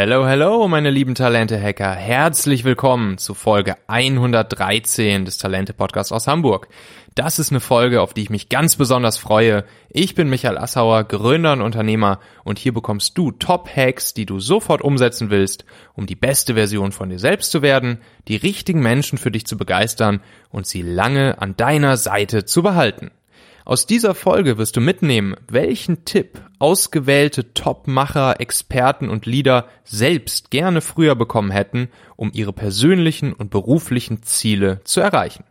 Hello, hello, meine lieben Talente-Hacker. Herzlich willkommen zu Folge 113 des Talente-Podcasts aus Hamburg. Das ist eine Folge, auf die ich mich ganz besonders freue. Ich bin Michael Assauer, Gründer und Unternehmer und hier bekommst du Top-Hacks, die du sofort umsetzen willst, um die beste Version von dir selbst zu werden, die richtigen Menschen für dich zu begeistern und sie lange an deiner Seite zu behalten. Aus dieser Folge wirst du mitnehmen, welchen Tipp ausgewählte Top-Macher, Experten und Leader selbst gerne früher bekommen hätten, um ihre persönlichen und beruflichen Ziele zu erreichen.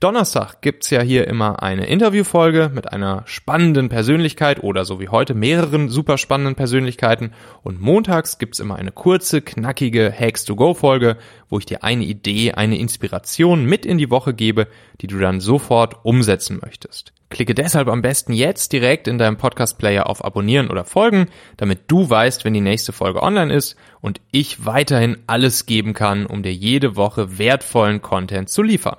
Donnerstag gibt's ja hier immer eine Interviewfolge mit einer spannenden Persönlichkeit oder so wie heute mehreren super spannenden Persönlichkeiten und montags gibt's immer eine kurze, knackige Hacks-to-Go-Folge, wo ich dir eine Idee, eine Inspiration mit in die Woche gebe, die du dann sofort umsetzen möchtest. Klicke deshalb am besten jetzt direkt in deinem Podcast-Player auf Abonnieren oder Folgen, damit du weißt, wenn die nächste Folge online ist und ich weiterhin alles geben kann, um dir jede Woche wertvollen Content zu liefern.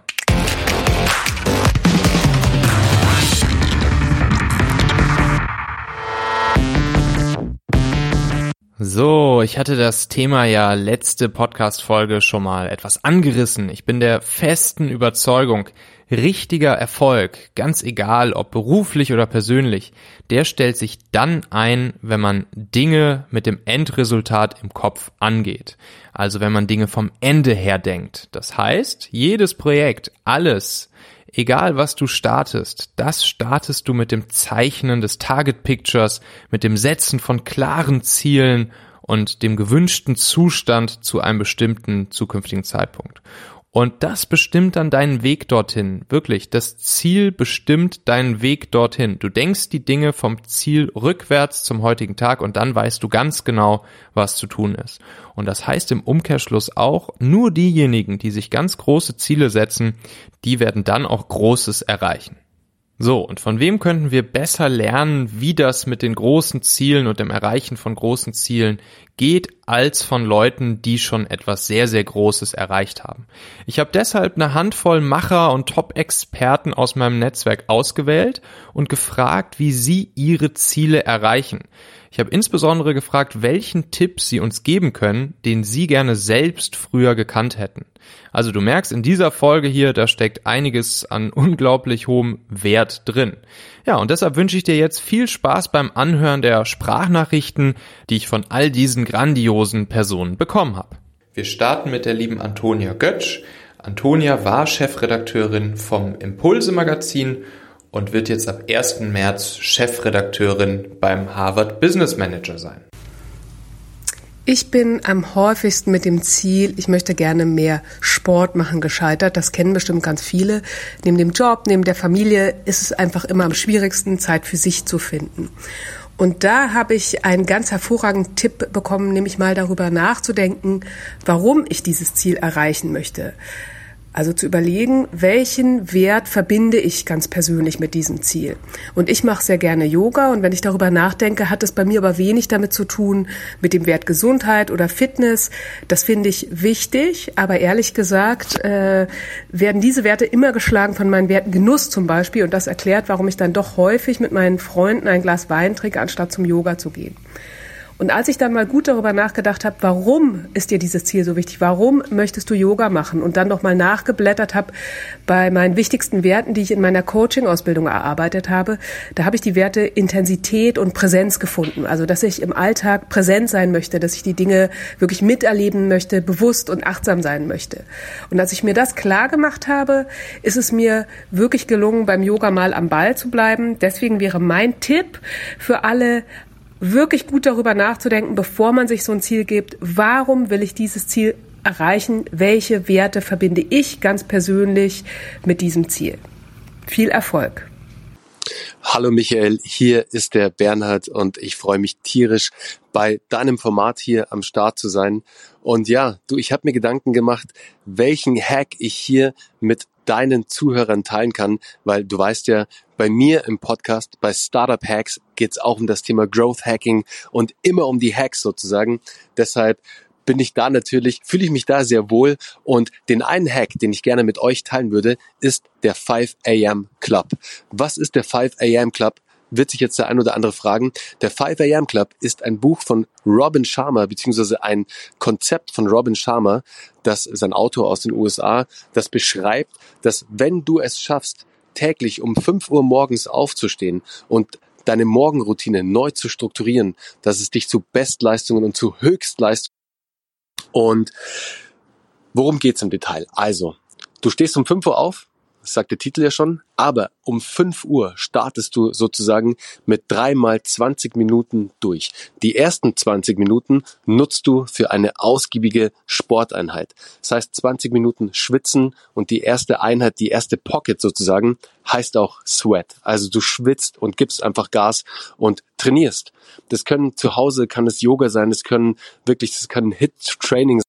So, ich hatte das Thema ja letzte Podcast-Folge schon mal etwas angerissen. Ich bin der festen Überzeugung, richtiger Erfolg, ganz egal ob beruflich oder persönlich, der stellt sich dann ein, wenn man Dinge mit dem Endresultat im Kopf angeht. Also wenn man Dinge vom Ende her denkt. Das heißt, jedes Projekt, alles, Egal was du startest, das startest du mit dem Zeichnen des Target Pictures, mit dem Setzen von klaren Zielen und dem gewünschten Zustand zu einem bestimmten zukünftigen Zeitpunkt. Und das bestimmt dann deinen Weg dorthin. Wirklich, das Ziel bestimmt deinen Weg dorthin. Du denkst die Dinge vom Ziel rückwärts zum heutigen Tag und dann weißt du ganz genau, was zu tun ist. Und das heißt im Umkehrschluss auch, nur diejenigen, die sich ganz große Ziele setzen, die werden dann auch Großes erreichen. So, und von wem könnten wir besser lernen, wie das mit den großen Zielen und dem Erreichen von großen Zielen geht, als von Leuten, die schon etwas sehr, sehr Großes erreicht haben. Ich habe deshalb eine Handvoll Macher und Top-Experten aus meinem Netzwerk ausgewählt und gefragt, wie sie ihre Ziele erreichen. Ich habe insbesondere gefragt, welchen Tipp sie uns geben können, den sie gerne selbst früher gekannt hätten. Also du merkst in dieser Folge hier, da steckt einiges an unglaublich hohem Wert drin. Ja, und deshalb wünsche ich dir jetzt viel Spaß beim Anhören der Sprachnachrichten, die ich von all diesen grandiosen Personen bekommen habe. Wir starten mit der lieben Antonia Götsch. Antonia war Chefredakteurin vom Impulse Magazin und wird jetzt ab 1. März Chefredakteurin beim Harvard Business Manager sein. Ich bin am häufigsten mit dem Ziel, ich möchte gerne mehr Sport machen, gescheitert. Das kennen bestimmt ganz viele. Neben dem Job, neben der Familie ist es einfach immer am schwierigsten, Zeit für sich zu finden. Und da habe ich einen ganz hervorragenden Tipp bekommen, nämlich mal darüber nachzudenken, warum ich dieses Ziel erreichen möchte. Also zu überlegen, welchen Wert verbinde ich ganz persönlich mit diesem Ziel. Und ich mache sehr gerne Yoga und wenn ich darüber nachdenke, hat es bei mir aber wenig damit zu tun mit dem Wert Gesundheit oder Fitness. Das finde ich wichtig, aber ehrlich gesagt äh, werden diese Werte immer geschlagen von meinen Werten Genuss zum Beispiel und das erklärt, warum ich dann doch häufig mit meinen Freunden ein Glas Wein trinke, anstatt zum Yoga zu gehen. Und als ich dann mal gut darüber nachgedacht habe, warum ist dir dieses Ziel so wichtig? Warum möchtest du Yoga machen? Und dann noch mal nachgeblättert habe bei meinen wichtigsten Werten, die ich in meiner Coaching-Ausbildung erarbeitet habe, da habe ich die Werte Intensität und Präsenz gefunden. Also, dass ich im Alltag präsent sein möchte, dass ich die Dinge wirklich miterleben möchte, bewusst und achtsam sein möchte. Und als ich mir das klar gemacht habe, ist es mir wirklich gelungen, beim Yoga mal am Ball zu bleiben. Deswegen wäre mein Tipp für alle, wirklich gut darüber nachzudenken, bevor man sich so ein Ziel gibt, warum will ich dieses Ziel erreichen, welche Werte verbinde ich ganz persönlich mit diesem Ziel. Viel Erfolg. Hallo Michael, hier ist der Bernhard und ich freue mich tierisch, bei deinem Format hier am Start zu sein. Und ja, du, ich habe mir Gedanken gemacht, welchen Hack ich hier mit deinen Zuhörern teilen kann, weil du weißt ja, bei mir im Podcast, bei Startup Hacks, geht es auch um das Thema Growth Hacking und immer um die Hacks sozusagen. Deshalb bin ich da natürlich, fühle ich mich da sehr wohl und den einen Hack, den ich gerne mit euch teilen würde, ist der 5 AM Club. Was ist der 5 AM Club? Wird sich jetzt der ein oder andere fragen. Der 5 AM Club ist ein Buch von Robin Sharma, beziehungsweise ein Konzept von Robin Sharma, das ist ein Autor aus den USA, das beschreibt, dass wenn du es schaffst, täglich um 5 Uhr morgens aufzustehen und deine Morgenroutine neu zu strukturieren, dass es dich zu Bestleistungen und zu Höchstleistungen und worum geht's im Detail? Also, du stehst um 5 Uhr auf, das sagt der Titel ja schon, aber um 5 Uhr startest du sozusagen mit dreimal 20 Minuten durch. Die ersten 20 Minuten nutzt du für eine ausgiebige Sporteinheit. Das heißt 20 Minuten schwitzen und die erste Einheit, die erste Pocket sozusagen, heißt auch Sweat. Also du schwitzt und gibst einfach Gas und trainierst. Das können zu Hause, kann es Yoga sein, es können wirklich, das kann Hit-Training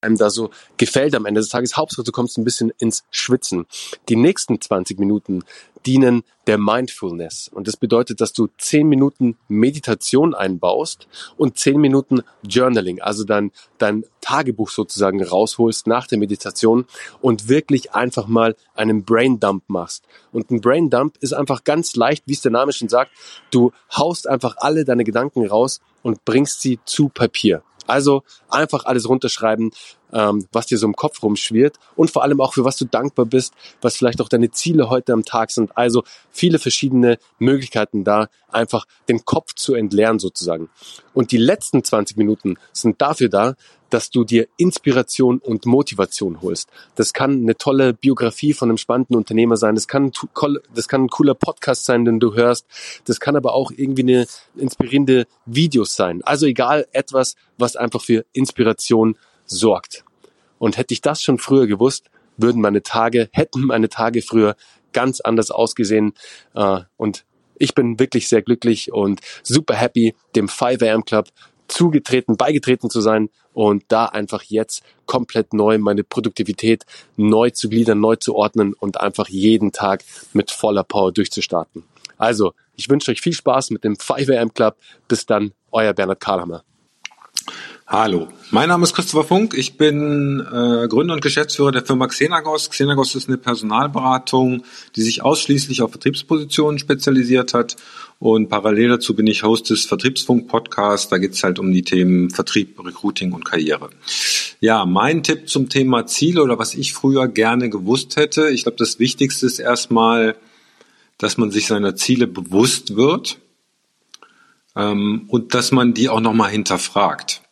einem da so gefällt am Ende des Tages. Hauptsache, du kommst ein bisschen ins Schwitzen. Die nächsten 20 Minuten dienen der Mindfulness. Und das bedeutet, dass du 10 Minuten Meditation einbaust und 10 Minuten Journaling, also dein, dein Tagebuch sozusagen rausholst nach der Meditation und wirklich einfach mal einen Braindump machst. Und ein Braindump ist einfach ganz leicht, wie es der Name schon sagt. Du haust einfach alle deine Gedanken raus und bringst sie zu Papier. Also einfach alles runterschreiben, ähm, was dir so im Kopf rumschwirrt und vor allem auch für was du dankbar bist, was vielleicht auch deine Ziele heute am Tag sind. Also viele verschiedene Möglichkeiten da, einfach den Kopf zu entleeren sozusagen. Und die letzten 20 Minuten sind dafür da, dass du dir Inspiration und Motivation holst. Das kann eine tolle Biografie von einem spannenden Unternehmer sein. Das kann, das kann ein cooler Podcast sein, den du hörst. Das kann aber auch irgendwie eine inspirierende Videos sein. Also egal, etwas, was einfach für Inspiration sorgt. Und hätte ich das schon früher gewusst, würden meine Tage, hätten meine Tage früher ganz anders ausgesehen. Äh, und ich bin wirklich sehr glücklich und super happy, dem 5 AM Club zugetreten, beigetreten zu sein und da einfach jetzt komplett neu meine Produktivität neu zu gliedern, neu zu ordnen und einfach jeden Tag mit voller Power durchzustarten. Also, ich wünsche euch viel Spaß mit dem 5 AM Club. Bis dann, euer Bernhard Karlhammer. Hallo, mein Name ist Christopher Funk. Ich bin äh, Gründer und Geschäftsführer der Firma Xenagos. Xenagos ist eine Personalberatung, die sich ausschließlich auf Vertriebspositionen spezialisiert hat. Und parallel dazu bin ich Host des Vertriebsfunk-Podcasts. Da geht es halt um die Themen Vertrieb, Recruiting und Karriere. Ja, mein Tipp zum Thema Ziele oder was ich früher gerne gewusst hätte. Ich glaube, das Wichtigste ist erstmal, dass man sich seiner Ziele bewusst wird ähm, und dass man die auch nochmal hinterfragt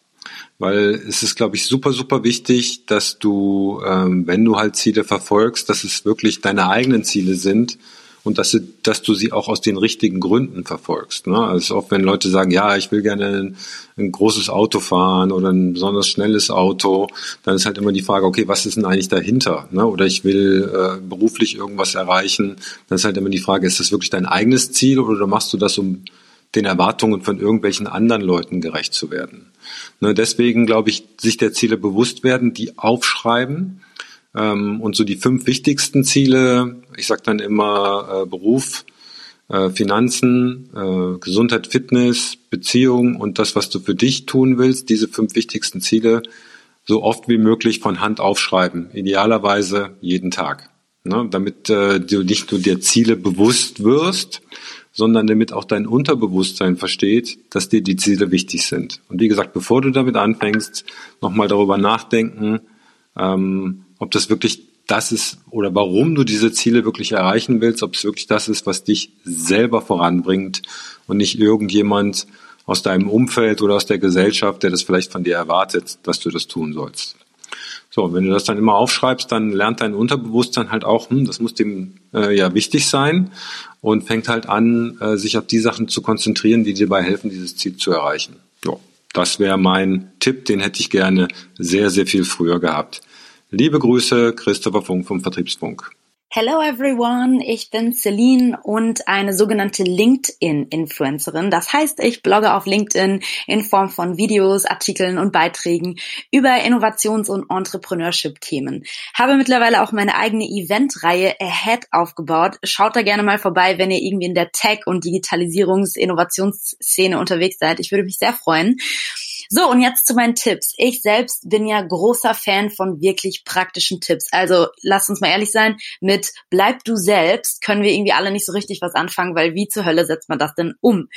weil es ist, glaube ich, super, super wichtig, dass du, ähm, wenn du halt Ziele verfolgst, dass es wirklich deine eigenen Ziele sind und dass, du, dass du sie auch aus den richtigen Gründen verfolgst. Ne? Also oft, wenn Leute sagen, ja, ich will gerne ein, ein, großes Auto fahren oder ein besonders schnelles Auto, dann ist halt immer die Frage, okay, was ist denn eigentlich dahinter? Ne? Oder ich will äh, beruflich irgendwas erreichen, dann ist halt immer die Frage, ist das wirklich dein eigenes Ziel oder machst du das, um den Erwartungen von irgendwelchen anderen Leuten gerecht zu werden? Ne, deswegen glaube ich, sich der Ziele bewusst werden, die aufschreiben ähm, und so die fünf wichtigsten Ziele, ich sage dann immer äh, Beruf, äh, Finanzen, äh, Gesundheit, Fitness, Beziehung und das, was du für dich tun willst, diese fünf wichtigsten Ziele so oft wie möglich von Hand aufschreiben, idealerweise jeden Tag, ne, damit äh, du nicht nur der Ziele bewusst wirst, sondern damit auch dein Unterbewusstsein versteht, dass dir die Ziele wichtig sind. Und wie gesagt, bevor du damit anfängst, nochmal darüber nachdenken, ähm, ob das wirklich das ist oder warum du diese Ziele wirklich erreichen willst, ob es wirklich das ist, was dich selber voranbringt und nicht irgendjemand aus deinem Umfeld oder aus der Gesellschaft, der das vielleicht von dir erwartet, dass du das tun sollst. So, wenn du das dann immer aufschreibst, dann lernt dein Unterbewusstsein halt auch, hm, das muss dem äh, ja wichtig sein und fängt halt an, äh, sich auf die Sachen zu konzentrieren, die dir dabei helfen, dieses Ziel zu erreichen. So, das wäre mein Tipp, den hätte ich gerne sehr, sehr viel früher gehabt. Liebe Grüße, Christopher Funk vom Vertriebsfunk. Hello everyone, ich bin Celine und eine sogenannte LinkedIn-Influencerin. Das heißt, ich blogge auf LinkedIn in Form von Videos, Artikeln und Beiträgen über Innovations- und Entrepreneurship-Themen. Habe mittlerweile auch meine eigene Eventreihe Ahead aufgebaut. Schaut da gerne mal vorbei, wenn ihr irgendwie in der Tech- und Digitalisierungs-Innovationsszene unterwegs seid. Ich würde mich sehr freuen. So, und jetzt zu meinen Tipps. Ich selbst bin ja großer Fan von wirklich praktischen Tipps. Also lass uns mal ehrlich sein, mit bleib du selbst können wir irgendwie alle nicht so richtig was anfangen, weil wie zur Hölle setzt man das denn um?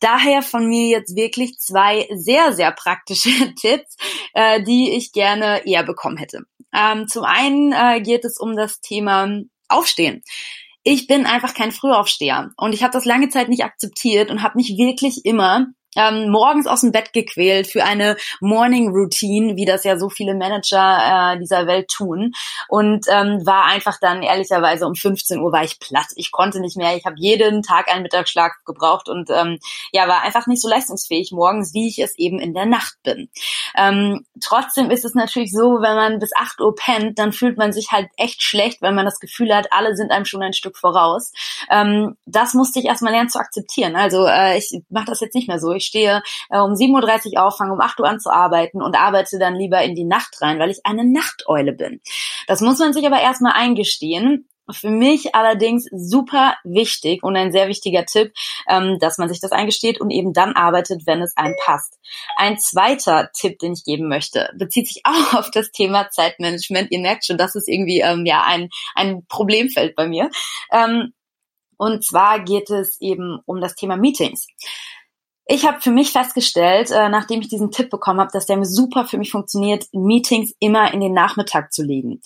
Daher von mir jetzt wirklich zwei sehr, sehr praktische Tipps, äh, die ich gerne eher bekommen hätte. Ähm, zum einen äh, geht es um das Thema Aufstehen ich bin einfach kein Frühaufsteher und ich habe das lange Zeit nicht akzeptiert und habe mich wirklich immer ähm, morgens aus dem Bett gequält für eine Morning Routine, wie das ja so viele Manager äh, dieser Welt tun. Und ähm, war einfach dann ehrlicherweise um 15 Uhr war ich platt. Ich konnte nicht mehr. Ich habe jeden Tag einen Mittagsschlag gebraucht und ähm, ja, war einfach nicht so leistungsfähig morgens, wie ich es eben in der Nacht bin. Ähm, trotzdem ist es natürlich so, wenn man bis 8 Uhr pennt, dann fühlt man sich halt echt schlecht, weil man das Gefühl hat, alle sind einem schon ein Stück voraus. Ähm, das musste ich erstmal lernen zu akzeptieren. Also äh, ich mache das jetzt nicht mehr so. Stehe äh, um 7.30 Uhr auf, fange um 8 Uhr an zu arbeiten und arbeite dann lieber in die Nacht rein, weil ich eine Nachteule bin. Das muss man sich aber erstmal eingestehen. Für mich allerdings super wichtig und ein sehr wichtiger Tipp, ähm, dass man sich das eingesteht und eben dann arbeitet, wenn es einem passt. Ein zweiter Tipp, den ich geben möchte, bezieht sich auch auf das Thema Zeitmanagement. Ihr merkt schon, das ist irgendwie ähm, ja ein, ein Problemfeld bei mir. Ähm, und zwar geht es eben um das Thema Meetings. Ich habe für mich festgestellt, äh, nachdem ich diesen Tipp bekommen habe, dass der super für mich funktioniert, Meetings immer in den Nachmittag zu legen.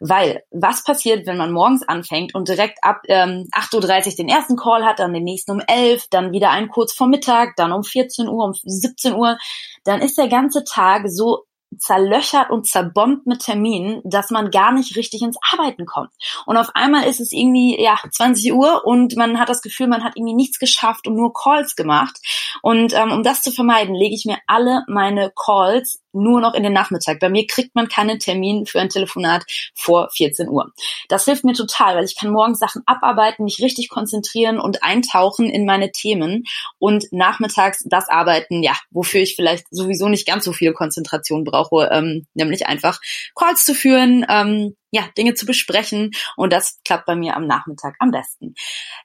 Weil, was passiert, wenn man morgens anfängt und direkt ab ähm, 8.30 Uhr den ersten Call hat, dann den nächsten um 11, dann wieder einen kurz vor Mittag, dann um 14 Uhr, um 17 Uhr, dann ist der ganze Tag so zerlöchert und zerbombt mit Terminen, dass man gar nicht richtig ins Arbeiten kommt. Und auf einmal ist es irgendwie ja 20 Uhr und man hat das Gefühl, man hat irgendwie nichts geschafft und nur Calls gemacht. Und ähm, um das zu vermeiden, lege ich mir alle meine Calls nur noch in den Nachmittag. Bei mir kriegt man keinen Termin für ein Telefonat vor 14 Uhr. Das hilft mir total, weil ich kann morgens Sachen abarbeiten, mich richtig konzentrieren und eintauchen in meine Themen und nachmittags das arbeiten, ja, wofür ich vielleicht sowieso nicht ganz so viel Konzentration brauche, ähm, nämlich einfach Calls zu führen, ähm, ja, Dinge zu besprechen und das klappt bei mir am Nachmittag am besten.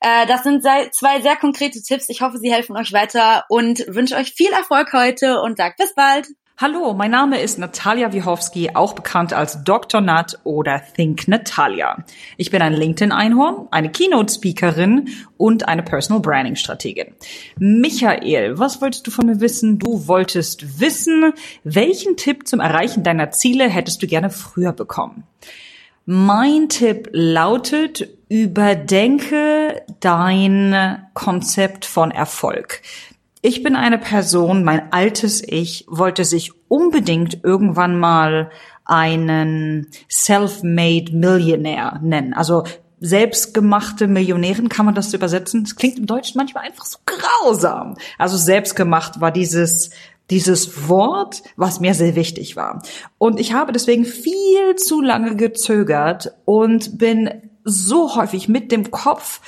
Äh, das sind zwei sehr konkrete Tipps. Ich hoffe, sie helfen euch weiter und wünsche euch viel Erfolg heute und sag bis bald. Hallo, mein Name ist Natalia Wiechowski, auch bekannt als Dr. Nat oder Think Natalia. Ich bin ein LinkedIn-Einhorn, eine Keynote-Speakerin und eine Personal Branding-Strategin. Michael, was wolltest du von mir wissen? Du wolltest wissen, welchen Tipp zum Erreichen deiner Ziele hättest du gerne früher bekommen? Mein Tipp lautet, überdenke dein Konzept von Erfolg. Ich bin eine Person, mein altes Ich wollte sich unbedingt irgendwann mal einen self-made Millionär nennen. Also selbstgemachte Millionärin, kann man das übersetzen? Das klingt im Deutschen manchmal einfach so grausam. Also selbstgemacht war dieses dieses Wort, was mir sehr wichtig war. Und ich habe deswegen viel zu lange gezögert und bin so häufig mit dem Kopf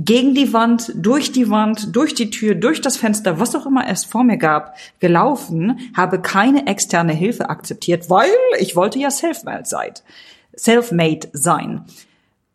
gegen die Wand, durch die Wand, durch die Tür, durch das Fenster, was auch immer es vor mir gab, gelaufen, habe keine externe Hilfe akzeptiert, weil ich wollte ja self-made sein.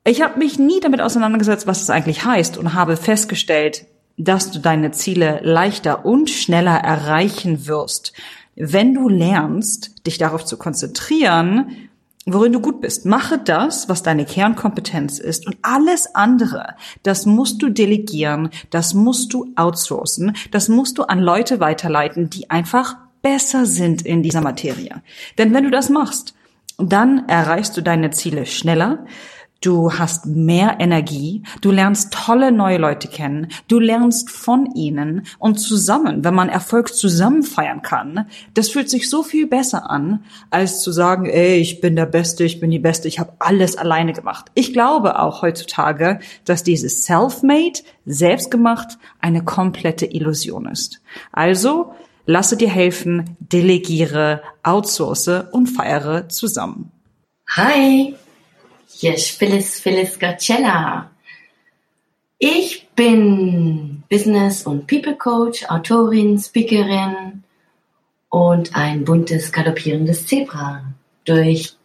Ich habe mich nie damit auseinandergesetzt, was es eigentlich heißt und habe festgestellt, dass du deine Ziele leichter und schneller erreichen wirst, wenn du lernst, dich darauf zu konzentrieren, worin du gut bist. Mache das, was deine Kernkompetenz ist und alles andere, das musst du delegieren, das musst du outsourcen, das musst du an Leute weiterleiten, die einfach besser sind in dieser Materie. Denn wenn du das machst, dann erreichst du deine Ziele schneller, Du hast mehr Energie, du lernst tolle neue Leute kennen, du lernst von ihnen und zusammen, wenn man Erfolg zusammen feiern kann, das fühlt sich so viel besser an, als zu sagen, ey, ich bin der Beste, ich bin die Beste, ich habe alles alleine gemacht. Ich glaube auch heutzutage, dass dieses Self-Made, selbstgemacht, eine komplette Illusion ist. Also, lasse dir helfen, delegiere, outsource und feiere zusammen. Hi! Hier ist Phyllis, Phyllis Garcella. Ich bin Business- und People Coach, Autorin, Speakerin und ein buntes, galoppierendes Zebra. Durch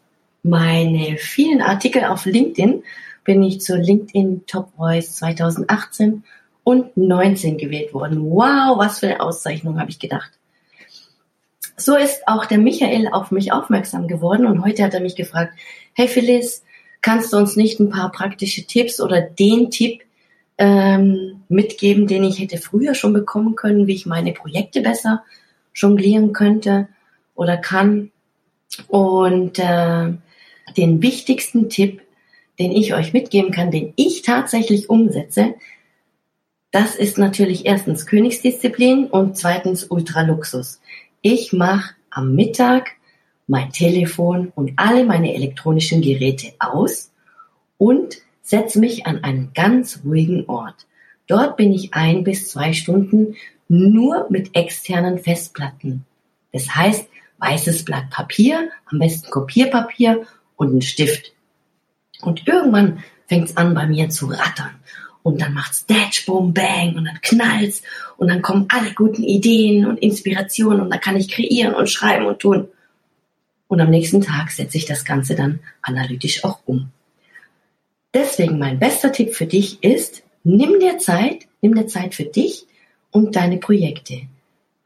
meine vielen Artikel auf LinkedIn bin ich zur LinkedIn Top Voice 2018 und 19 gewählt worden. Wow, was für eine Auszeichnung, habe ich gedacht. so ist auch der Michael auf mich aufmerksam geworden und heute hat er mich gefragt, hey Phyllis, kannst du uns nicht ein paar praktische Tipps oder den Tipp ähm, mitgeben, den ich hätte früher schon bekommen können, wie ich meine Projekte besser jonglieren könnte oder kann. Und äh, den wichtigsten Tipp, den ich euch mitgeben kann, den ich tatsächlich umsetze, das ist natürlich erstens Königsdisziplin und zweitens Ultraluxus. Ich mache am Mittag mein Telefon und alle meine elektronischen Geräte aus und setze mich an einen ganz ruhigen Ort. Dort bin ich ein bis zwei Stunden nur mit externen Festplatten. Das heißt, weißes Blatt Papier, am besten Kopierpapier und ein Stift. Und irgendwann fängt es an bei mir zu rattern. Und dann macht's Datch, Boom, Bang und dann knallt's und dann kommen alle guten Ideen und Inspirationen und dann kann ich kreieren und schreiben und tun. Und am nächsten Tag setze ich das Ganze dann analytisch auch um. Deswegen mein bester Tipp für dich ist, nimm dir Zeit, nimm dir Zeit für dich und deine Projekte.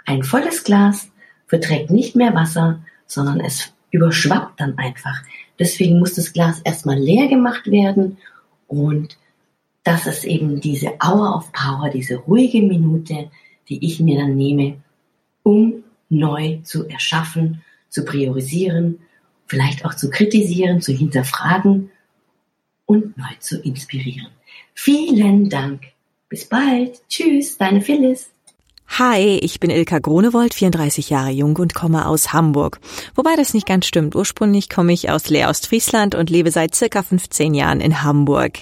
Ein volles Glas verträgt nicht mehr Wasser, sondern es überschwappt dann einfach. Deswegen muss das Glas erstmal leer gemacht werden und das ist eben diese Hour of Power, diese ruhige Minute, die ich mir dann nehme, um neu zu erschaffen, zu priorisieren, vielleicht auch zu kritisieren, zu hinterfragen und neu zu inspirieren. Vielen Dank. Bis bald. Tschüss, deine Phyllis. Hi, ich bin Ilka Gronewold, 34 Jahre jung und komme aus Hamburg. Wobei das nicht ganz stimmt. Ursprünglich komme ich aus Leer Ostfriesland und lebe seit circa 15 Jahren in Hamburg.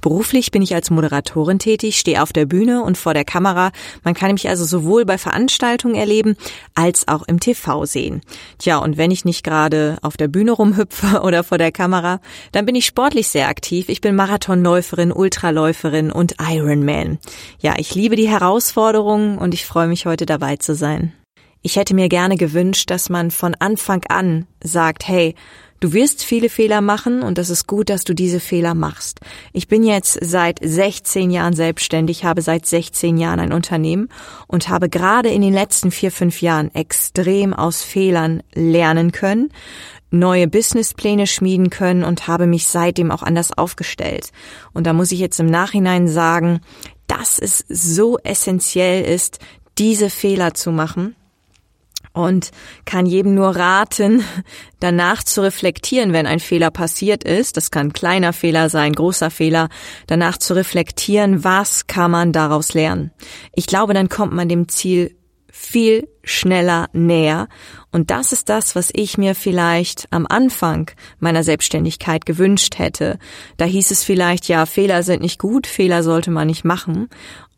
Beruflich bin ich als Moderatorin tätig, stehe auf der Bühne und vor der Kamera. Man kann mich also sowohl bei Veranstaltungen erleben als auch im TV sehen. Tja, und wenn ich nicht gerade auf der Bühne rumhüpfe oder vor der Kamera, dann bin ich sportlich sehr aktiv. Ich bin Marathonläuferin, Ultraläuferin und Ironman. Ja, ich liebe die Herausforderungen und ich freue mich heute dabei zu sein. Ich hätte mir gerne gewünscht, dass man von Anfang an sagt, hey, Du wirst viele Fehler machen und es ist gut, dass du diese Fehler machst. Ich bin jetzt seit 16 Jahren selbstständig, habe seit 16 Jahren ein Unternehmen und habe gerade in den letzten vier, fünf Jahren extrem aus Fehlern lernen können, neue Businesspläne schmieden können und habe mich seitdem auch anders aufgestellt. Und da muss ich jetzt im Nachhinein sagen, dass es so essentiell ist, diese Fehler zu machen und kann jedem nur raten, danach zu reflektieren, wenn ein Fehler passiert ist. Das kann kleiner Fehler sein, großer Fehler. Danach zu reflektieren, was kann man daraus lernen. Ich glaube, dann kommt man dem Ziel viel schneller näher. Und das ist das, was ich mir vielleicht am Anfang meiner Selbstständigkeit gewünscht hätte. Da hieß es vielleicht, ja, Fehler sind nicht gut, Fehler sollte man nicht machen.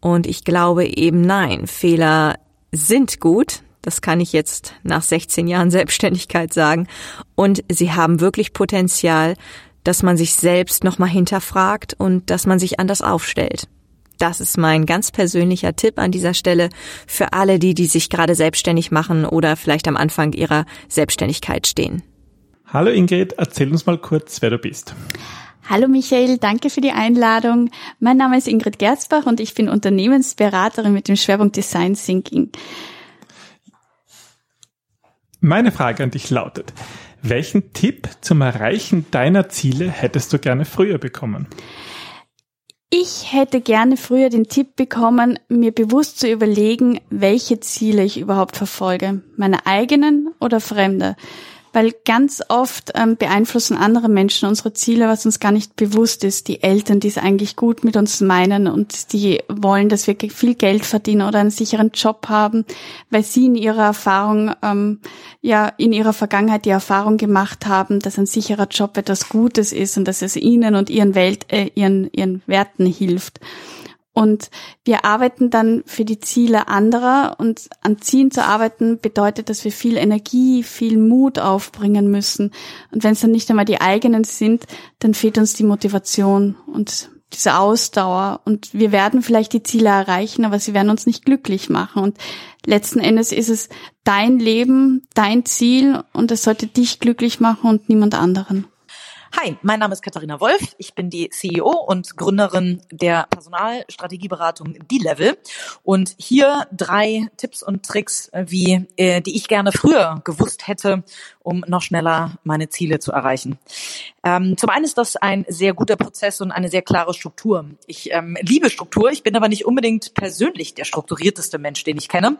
Und ich glaube eben nein, Fehler sind gut. Das kann ich jetzt nach 16 Jahren Selbstständigkeit sagen. Und sie haben wirklich Potenzial, dass man sich selbst nochmal hinterfragt und dass man sich anders aufstellt. Das ist mein ganz persönlicher Tipp an dieser Stelle für alle die, die sich gerade selbstständig machen oder vielleicht am Anfang ihrer Selbstständigkeit stehen. Hallo Ingrid, erzähl uns mal kurz, wer du bist. Hallo Michael, danke für die Einladung. Mein Name ist Ingrid Gerzbach und ich bin Unternehmensberaterin mit dem Schwerpunkt Design Thinking. Meine Frage an dich lautet, welchen Tipp zum Erreichen deiner Ziele hättest du gerne früher bekommen? Ich hätte gerne früher den Tipp bekommen, mir bewusst zu überlegen, welche Ziele ich überhaupt verfolge. Meine eigenen oder fremde weil ganz oft ähm, beeinflussen andere Menschen unsere Ziele, was uns gar nicht bewusst ist. Die Eltern, die es eigentlich gut mit uns meinen und die wollen, dass wir viel Geld verdienen oder einen sicheren Job haben, weil sie in ihrer Erfahrung, ähm, ja, in ihrer Vergangenheit die Erfahrung gemacht haben, dass ein sicherer Job etwas Gutes ist und dass es ihnen und ihren Welt, äh, ihren, ihren Werten hilft. Und wir arbeiten dann für die Ziele anderer und an Zielen zu arbeiten bedeutet, dass wir viel Energie, viel Mut aufbringen müssen. Und wenn es dann nicht einmal die eigenen sind, dann fehlt uns die Motivation und diese Ausdauer. Und wir werden vielleicht die Ziele erreichen, aber sie werden uns nicht glücklich machen. Und letzten Endes ist es dein Leben, dein Ziel und es sollte dich glücklich machen und niemand anderen. Hi, mein Name ist Katharina Wolf. Ich bin die CEO und Gründerin der Personalstrategieberatung D-Level. Und hier drei Tipps und Tricks, wie, äh, die ich gerne früher gewusst hätte, um noch schneller meine Ziele zu erreichen. Ähm, zum einen ist das ein sehr guter Prozess und eine sehr klare Struktur. Ich ähm, liebe Struktur. Ich bin aber nicht unbedingt persönlich der strukturierteste Mensch, den ich kenne.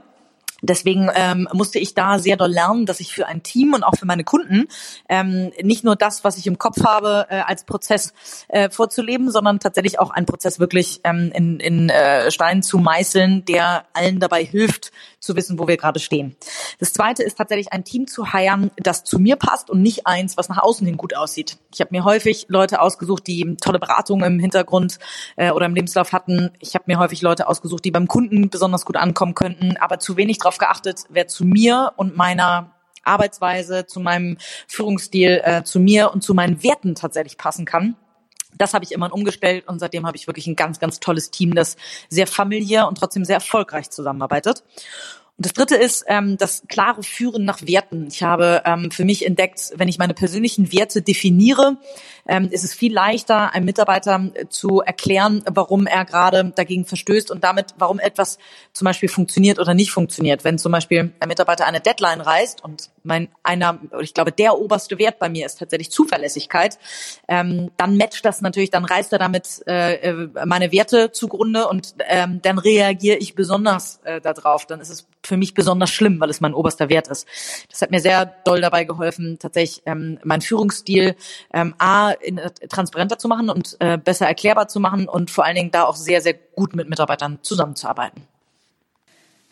Deswegen ähm, musste ich da sehr doll lernen, dass ich für ein Team und auch für meine Kunden ähm, nicht nur das, was ich im Kopf habe, äh, als Prozess äh, vorzuleben, sondern tatsächlich auch einen Prozess wirklich ähm, in, in äh, Stein zu meißeln, der allen dabei hilft, zu wissen, wo wir gerade stehen. Das Zweite ist tatsächlich ein Team zu heiern, das zu mir passt und nicht eins, was nach außen hin gut aussieht. Ich habe mir häufig Leute ausgesucht, die tolle Beratungen im Hintergrund äh, oder im Lebenslauf hatten. Ich habe mir häufig Leute ausgesucht, die beim Kunden besonders gut ankommen könnten, aber zu wenig darauf geachtet, wer zu mir und meiner Arbeitsweise, zu meinem Führungsstil, äh, zu mir und zu meinen Werten tatsächlich passen kann. Das habe ich immer umgestellt und seitdem habe ich wirklich ein ganz, ganz tolles Team, das sehr familiär und trotzdem sehr erfolgreich zusammenarbeitet. Und das Dritte ist ähm, das klare Führen nach Werten. Ich habe ähm, für mich entdeckt, wenn ich meine persönlichen Werte definiere, ähm, ist es viel leichter, einem Mitarbeiter äh, zu erklären, warum er gerade dagegen verstößt und damit, warum etwas zum Beispiel funktioniert oder nicht funktioniert. Wenn zum Beispiel ein Mitarbeiter eine Deadline reißt und mein einer, ich glaube, der oberste Wert bei mir ist tatsächlich Zuverlässigkeit, ähm, dann matcht das natürlich, dann reißt er damit äh, äh meine Werte zugrunde und ähm, dann reagiere ich besonders äh, darauf. Dann ist es für mich besonders schlimm, weil es mein oberster Wert ist. Das hat mir sehr doll dabei geholfen, tatsächlich ähm, mein Führungsstil ähm, a in, äh, transparenter zu machen und äh, besser erklärbar zu machen und vor allen Dingen da auch sehr sehr gut mit Mitarbeitern zusammenzuarbeiten.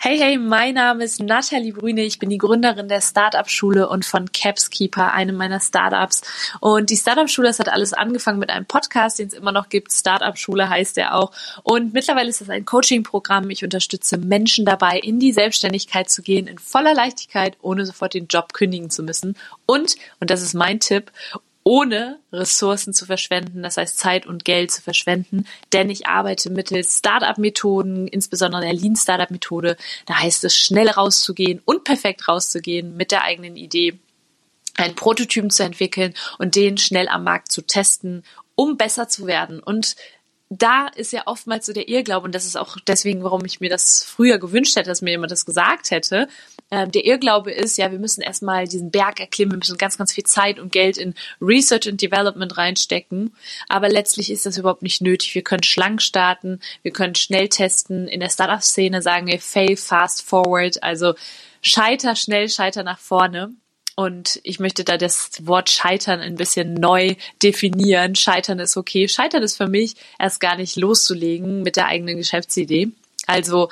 Hey, hey, mein Name ist Nathalie Brüne. Ich bin die Gründerin der Startup-Schule und von Capskeeper, einem meiner Startups. Und die Startup-Schule, das hat alles angefangen mit einem Podcast, den es immer noch gibt. Startup-Schule heißt er auch. Und mittlerweile ist das ein Coaching-Programm. Ich unterstütze Menschen dabei, in die Selbstständigkeit zu gehen, in voller Leichtigkeit, ohne sofort den Job kündigen zu müssen. Und, und das ist mein Tipp, ohne Ressourcen zu verschwenden, das heißt Zeit und Geld zu verschwenden, denn ich arbeite mittels Startup-Methoden, insbesondere der Lean Startup-Methode. Da heißt es, schnell rauszugehen und perfekt rauszugehen mit der eigenen Idee, einen Prototypen zu entwickeln und den schnell am Markt zu testen, um besser zu werden. Und da ist ja oftmals so der Irrglaube, und das ist auch deswegen, warum ich mir das früher gewünscht hätte, dass mir jemand das gesagt hätte. Ähm, der Irrglaube ist, ja, wir müssen erstmal diesen Berg erklimmen, wir müssen ganz, ganz viel Zeit und Geld in Research and Development reinstecken. Aber letztlich ist das überhaupt nicht nötig. Wir können schlank starten, wir können schnell testen. In der Startup-Szene sagen wir fail fast forward, also scheiter schnell, scheiter nach vorne. Und ich möchte da das Wort Scheitern ein bisschen neu definieren. Scheitern ist okay. Scheitern ist für mich erst gar nicht loszulegen mit der eigenen Geschäftsidee. Also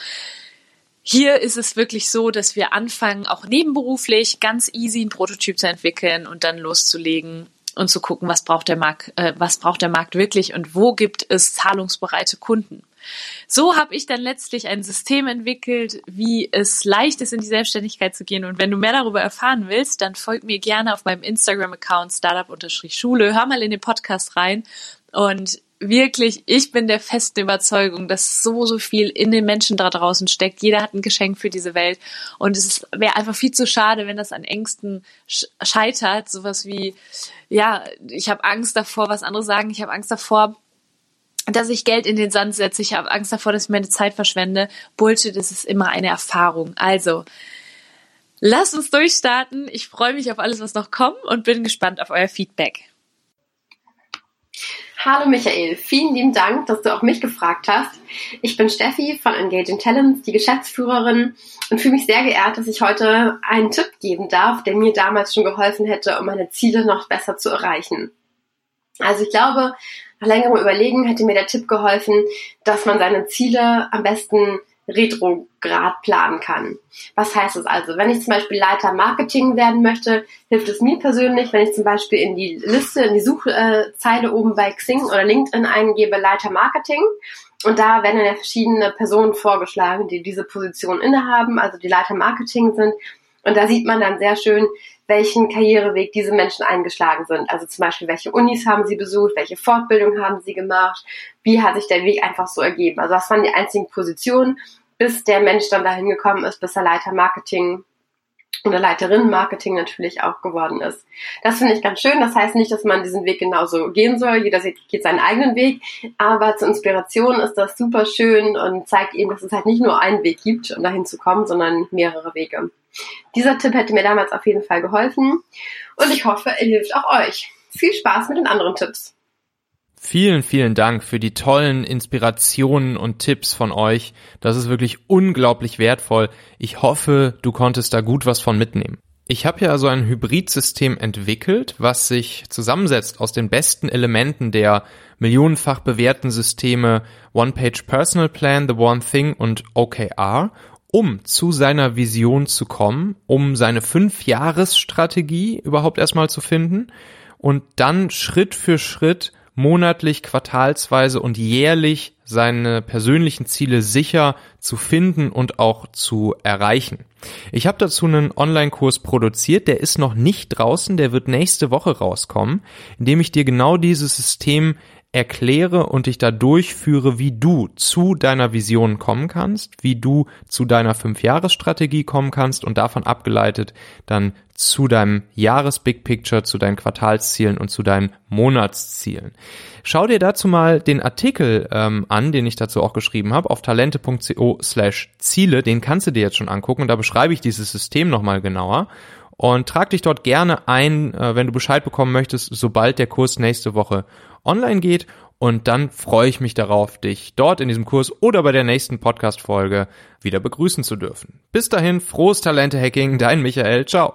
hier ist es wirklich so, dass wir anfangen, auch nebenberuflich ganz easy ein Prototyp zu entwickeln und dann loszulegen und zu gucken, was braucht der Markt, äh, was braucht der Markt wirklich und wo gibt es zahlungsbereite Kunden. So habe ich dann letztlich ein System entwickelt, wie es leicht ist, in die Selbstständigkeit zu gehen. Und wenn du mehr darüber erfahren willst, dann folg mir gerne auf meinem Instagram-Account startup-schule. Hör mal in den Podcast rein. Und wirklich, ich bin der festen Überzeugung, dass so, so viel in den Menschen da draußen steckt. Jeder hat ein Geschenk für diese Welt. Und es wäre einfach viel zu schade, wenn das an Ängsten scheitert. Sowas wie, ja, ich habe Angst davor, was andere sagen. Ich habe Angst davor, dass ich Geld in den Sand setze. Ich habe Angst davor, dass ich meine Zeit verschwende. Bullshit, es ist immer eine Erfahrung. Also, lasst uns durchstarten. Ich freue mich auf alles, was noch kommt und bin gespannt auf euer Feedback. Hallo Michael, vielen lieben Dank, dass du auch mich gefragt hast. Ich bin Steffi von Engaging Talents, die Geschäftsführerin und fühle mich sehr geehrt, dass ich heute einen Tipp geben darf, der mir damals schon geholfen hätte, um meine Ziele noch besser zu erreichen. Also ich glaube, nach längerem Überlegen hätte mir der Tipp geholfen, dass man seine Ziele am besten retrograd planen kann. Was heißt das also? Wenn ich zum Beispiel Leiter Marketing werden möchte, hilft es mir persönlich, wenn ich zum Beispiel in die Liste, in die Suchzeile oben bei Xing oder LinkedIn eingebe Leiter Marketing und da werden dann ja verschiedene Personen vorgeschlagen, die diese Position innehaben, also die Leiter Marketing sind. Und da sieht man dann sehr schön, welchen Karriereweg diese Menschen eingeschlagen sind. Also zum Beispiel, welche Unis haben sie besucht, welche Fortbildung haben sie gemacht, wie hat sich der Weg einfach so ergeben. Also das waren die einzigen Positionen, bis der Mensch dann dahin gekommen ist, bis er Leiter Marketing oder Leiterin Marketing natürlich auch geworden ist. Das finde ich ganz schön. Das heißt nicht, dass man diesen Weg genauso gehen soll. Jeder geht seinen eigenen Weg. Aber zur Inspiration ist das super schön und zeigt eben, dass es halt nicht nur einen Weg gibt, um dahin zu kommen, sondern mehrere Wege. Dieser Tipp hätte mir damals auf jeden Fall geholfen. Und ich hoffe, er hilft auch euch. Viel Spaß mit den anderen Tipps. Vielen, vielen Dank für die tollen Inspirationen und Tipps von euch. Das ist wirklich unglaublich wertvoll. Ich hoffe, du konntest da gut was von mitnehmen. Ich habe ja so ein Hybridsystem entwickelt, was sich zusammensetzt aus den besten Elementen der millionenfach bewährten Systeme One-Page Personal Plan, The One Thing und OKR, um zu seiner Vision zu kommen, um seine Fünf-Jahres-Strategie überhaupt erstmal zu finden und dann Schritt für Schritt monatlich, quartalsweise und jährlich seine persönlichen Ziele sicher zu finden und auch zu erreichen. Ich habe dazu einen Online-Kurs produziert, der ist noch nicht draußen, der wird nächste Woche rauskommen, in dem ich dir genau dieses System erkläre und dich da durchführe, wie du zu deiner Vision kommen kannst, wie du zu deiner Fünf-Jahres-Strategie kommen kannst und davon abgeleitet dann zu deinem Jahres-Big Picture, zu deinen Quartalszielen und zu deinen Monatszielen. Schau dir dazu mal den Artikel ähm, an, den ich dazu auch geschrieben habe, auf talente.co slash Ziele. Den kannst du dir jetzt schon angucken. Und da beschreibe ich dieses System nochmal genauer. Und trag dich dort gerne ein, äh, wenn du Bescheid bekommen möchtest, sobald der Kurs nächste Woche online geht. Und dann freue ich mich darauf, dich dort in diesem Kurs oder bei der nächsten Podcast-Folge wieder begrüßen zu dürfen. Bis dahin, frohes Talente-Hacking, dein Michael. Ciao.